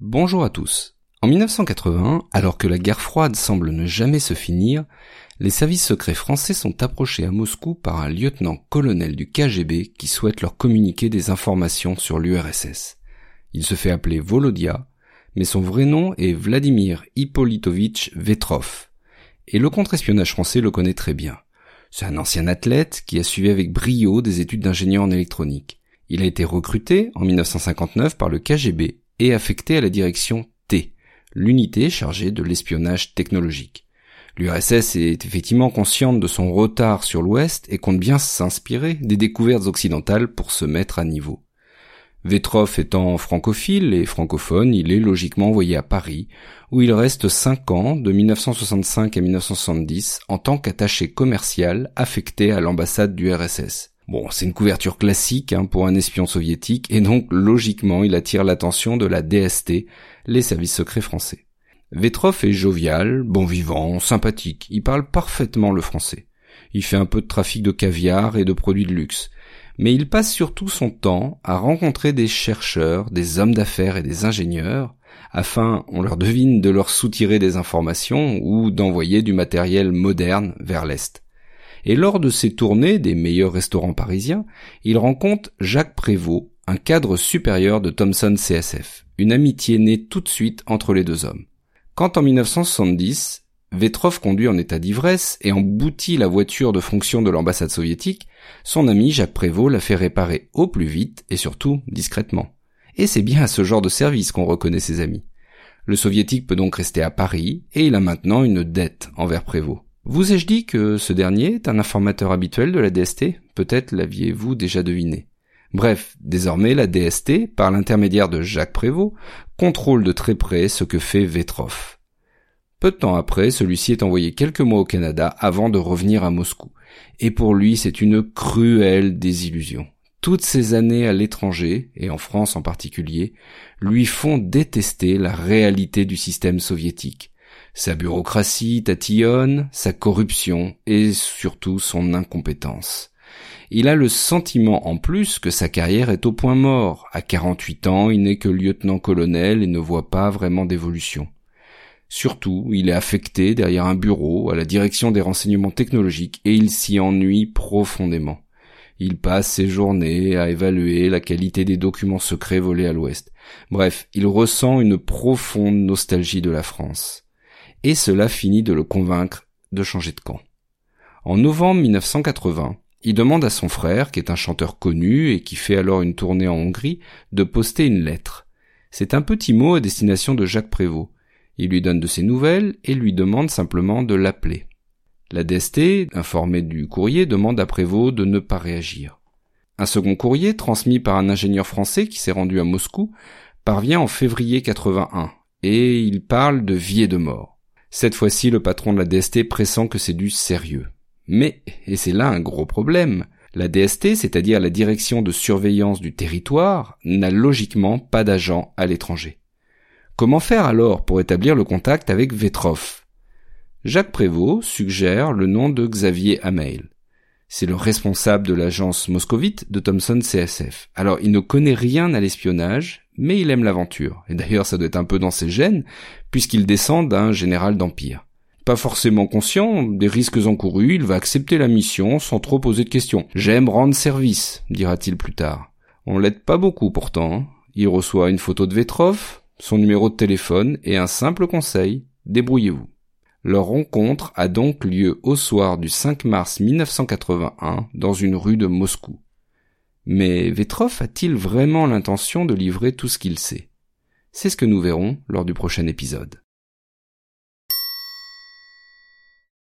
Bonjour à tous. En 1980, alors que la guerre froide semble ne jamais se finir, les services secrets français sont approchés à Moscou par un lieutenant-colonel du KGB qui souhaite leur communiquer des informations sur l'URSS. Il se fait appeler Volodia, mais son vrai nom est Vladimir Hippolytovitch Vetrov. Et le contre-espionnage français le connaît très bien. C'est un ancien athlète qui a suivi avec brio des études d'ingénieur en électronique. Il a été recruté en 1959 par le KGB et affecté à la direction T, l'unité chargée de l'espionnage technologique. L'URSS est effectivement consciente de son retard sur l'Ouest et compte bien s'inspirer des découvertes occidentales pour se mettre à niveau. Vetrov étant francophile et francophone, il est logiquement envoyé à Paris, où il reste cinq ans, de 1965 à 1970, en tant qu'attaché commercial affecté à l'ambassade du RSS. Bon, c'est une couverture classique hein, pour un espion soviétique, et donc logiquement il attire l'attention de la DST, les services secrets français. Vetrov est jovial, bon vivant, sympathique, il parle parfaitement le français. Il fait un peu de trafic de caviar et de produits de luxe, mais il passe surtout son temps à rencontrer des chercheurs, des hommes d'affaires et des ingénieurs, afin, on leur devine, de leur soutirer des informations ou d'envoyer du matériel moderne vers l'Est. Et lors de ses tournées des meilleurs restaurants parisiens, il rencontre Jacques Prévost, un cadre supérieur de Thomson CSF. Une amitié née tout de suite entre les deux hommes. Quand en 1970, Vetrov conduit en état d'ivresse et emboutit la voiture de fonction de l'ambassade soviétique, son ami Jacques Prévost la fait réparer au plus vite et surtout discrètement. Et c'est bien à ce genre de service qu'on reconnaît ses amis. Le soviétique peut donc rester à Paris et il a maintenant une dette envers Prévost. Vous ai-je dit que ce dernier est un informateur habituel de la DST Peut-être l'aviez-vous déjà deviné. Bref, désormais la DST, par l'intermédiaire de Jacques Prévost, contrôle de très près ce que fait Vetrov. Peu de temps après, celui-ci est envoyé quelques mois au Canada avant de revenir à Moscou. Et pour lui, c'est une cruelle désillusion. Toutes ces années à l'étranger, et en France en particulier, lui font détester la réalité du système soviétique sa bureaucratie tatillonne, sa corruption et surtout son incompétence. Il a le sentiment en plus que sa carrière est au point mort. À 48 ans, il n'est que lieutenant-colonel et ne voit pas vraiment d'évolution. Surtout, il est affecté derrière un bureau à la direction des renseignements technologiques et il s'y ennuie profondément. Il passe ses journées à évaluer la qualité des documents secrets volés à l'Ouest. Bref, il ressent une profonde nostalgie de la France et cela finit de le convaincre de changer de camp. En novembre 1980, il demande à son frère, qui est un chanteur connu et qui fait alors une tournée en Hongrie, de poster une lettre. C'est un petit mot à destination de Jacques Prévost. Il lui donne de ses nouvelles et lui demande simplement de l'appeler. La DST, informée du courrier, demande à Prévost de ne pas réagir. Un second courrier, transmis par un ingénieur français qui s'est rendu à Moscou, parvient en février 81, et il parle de vie et de mort. Cette fois-ci, le patron de la DST pressent que c'est du sérieux. Mais, et c'est là un gros problème, la DST, c'est-à-dire la direction de surveillance du territoire, n'a logiquement pas d'agent à l'étranger. Comment faire alors pour établir le contact avec Vetrov? Jacques Prévost suggère le nom de Xavier Amail. C'est le responsable de l'agence moscovite de Thomson CSF. Alors il ne connaît rien à l'espionnage, mais il aime l'aventure. Et d'ailleurs, ça doit être un peu dans ses gènes, puisqu'il descend d'un général d'Empire. Pas forcément conscient des risques encourus, il va accepter la mission sans trop poser de questions. J'aime rendre service, dira-t-il plus tard. On l'aide pas beaucoup pourtant. Hein. Il reçoit une photo de Vetrov, son numéro de téléphone et un simple conseil, débrouillez-vous. Leur rencontre a donc lieu au soir du 5 mars 1981 dans une rue de Moscou. Mais Vetrov a-t-il vraiment l'intention de livrer tout ce qu'il sait? C'est ce que nous verrons lors du prochain épisode.